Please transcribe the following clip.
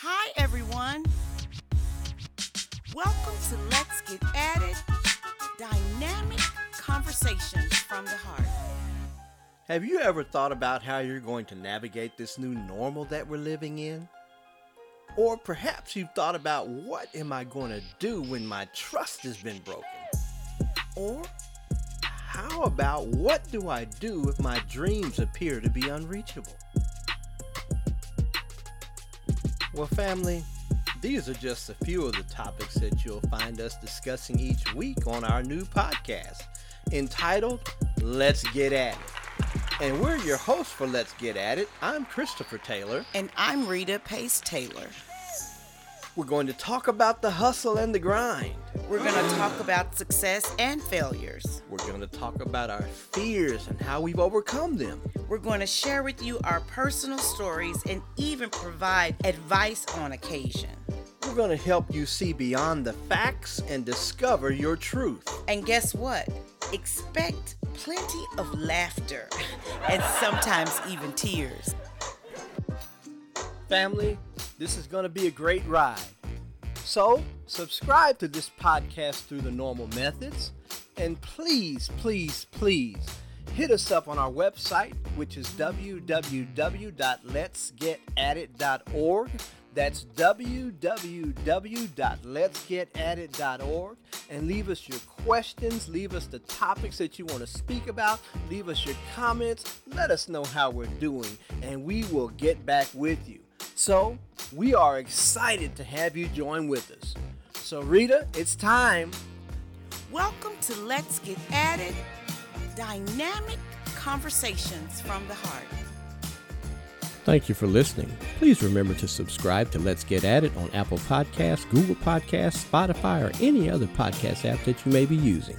Hi, everyone. Welcome to Let's Get At It Dynamic Conversations from the Heart. Have you ever thought about how you're going to navigate this new normal that we're living in? Or perhaps you've thought about what am I going to do when my trust has been broken? Or how about what do I do if my dreams appear to be unreachable? Well, family, these are just a few of the topics that you'll find us discussing each week on our new podcast entitled Let's Get At It. And we're your hosts for Let's Get At It. I'm Christopher Taylor. And I'm Rita Pace Taylor. We're going to talk about the hustle and the grind. We're going to talk about success and failures. We're going to talk about our fears and how we've overcome them. We're going to share with you our personal stories and even provide advice on occasion. We're going to help you see beyond the facts and discover your truth. And guess what? Expect plenty of laughter and sometimes even tears. Family, this is going to be a great ride. So, subscribe to this podcast through the normal methods. And please, please, please hit us up on our website, which is www.letsgetatit.org. That's www.letsgetatit.org. And leave us your questions, leave us the topics that you want to speak about, leave us your comments, let us know how we're doing, and we will get back with you. So, we are excited to have you join with us. So, Rita, it's time. Welcome to Let's Get At It Dynamic Conversations from the Heart. Thank you for listening. Please remember to subscribe to Let's Get At It on Apple Podcasts, Google Podcasts, Spotify, or any other podcast app that you may be using.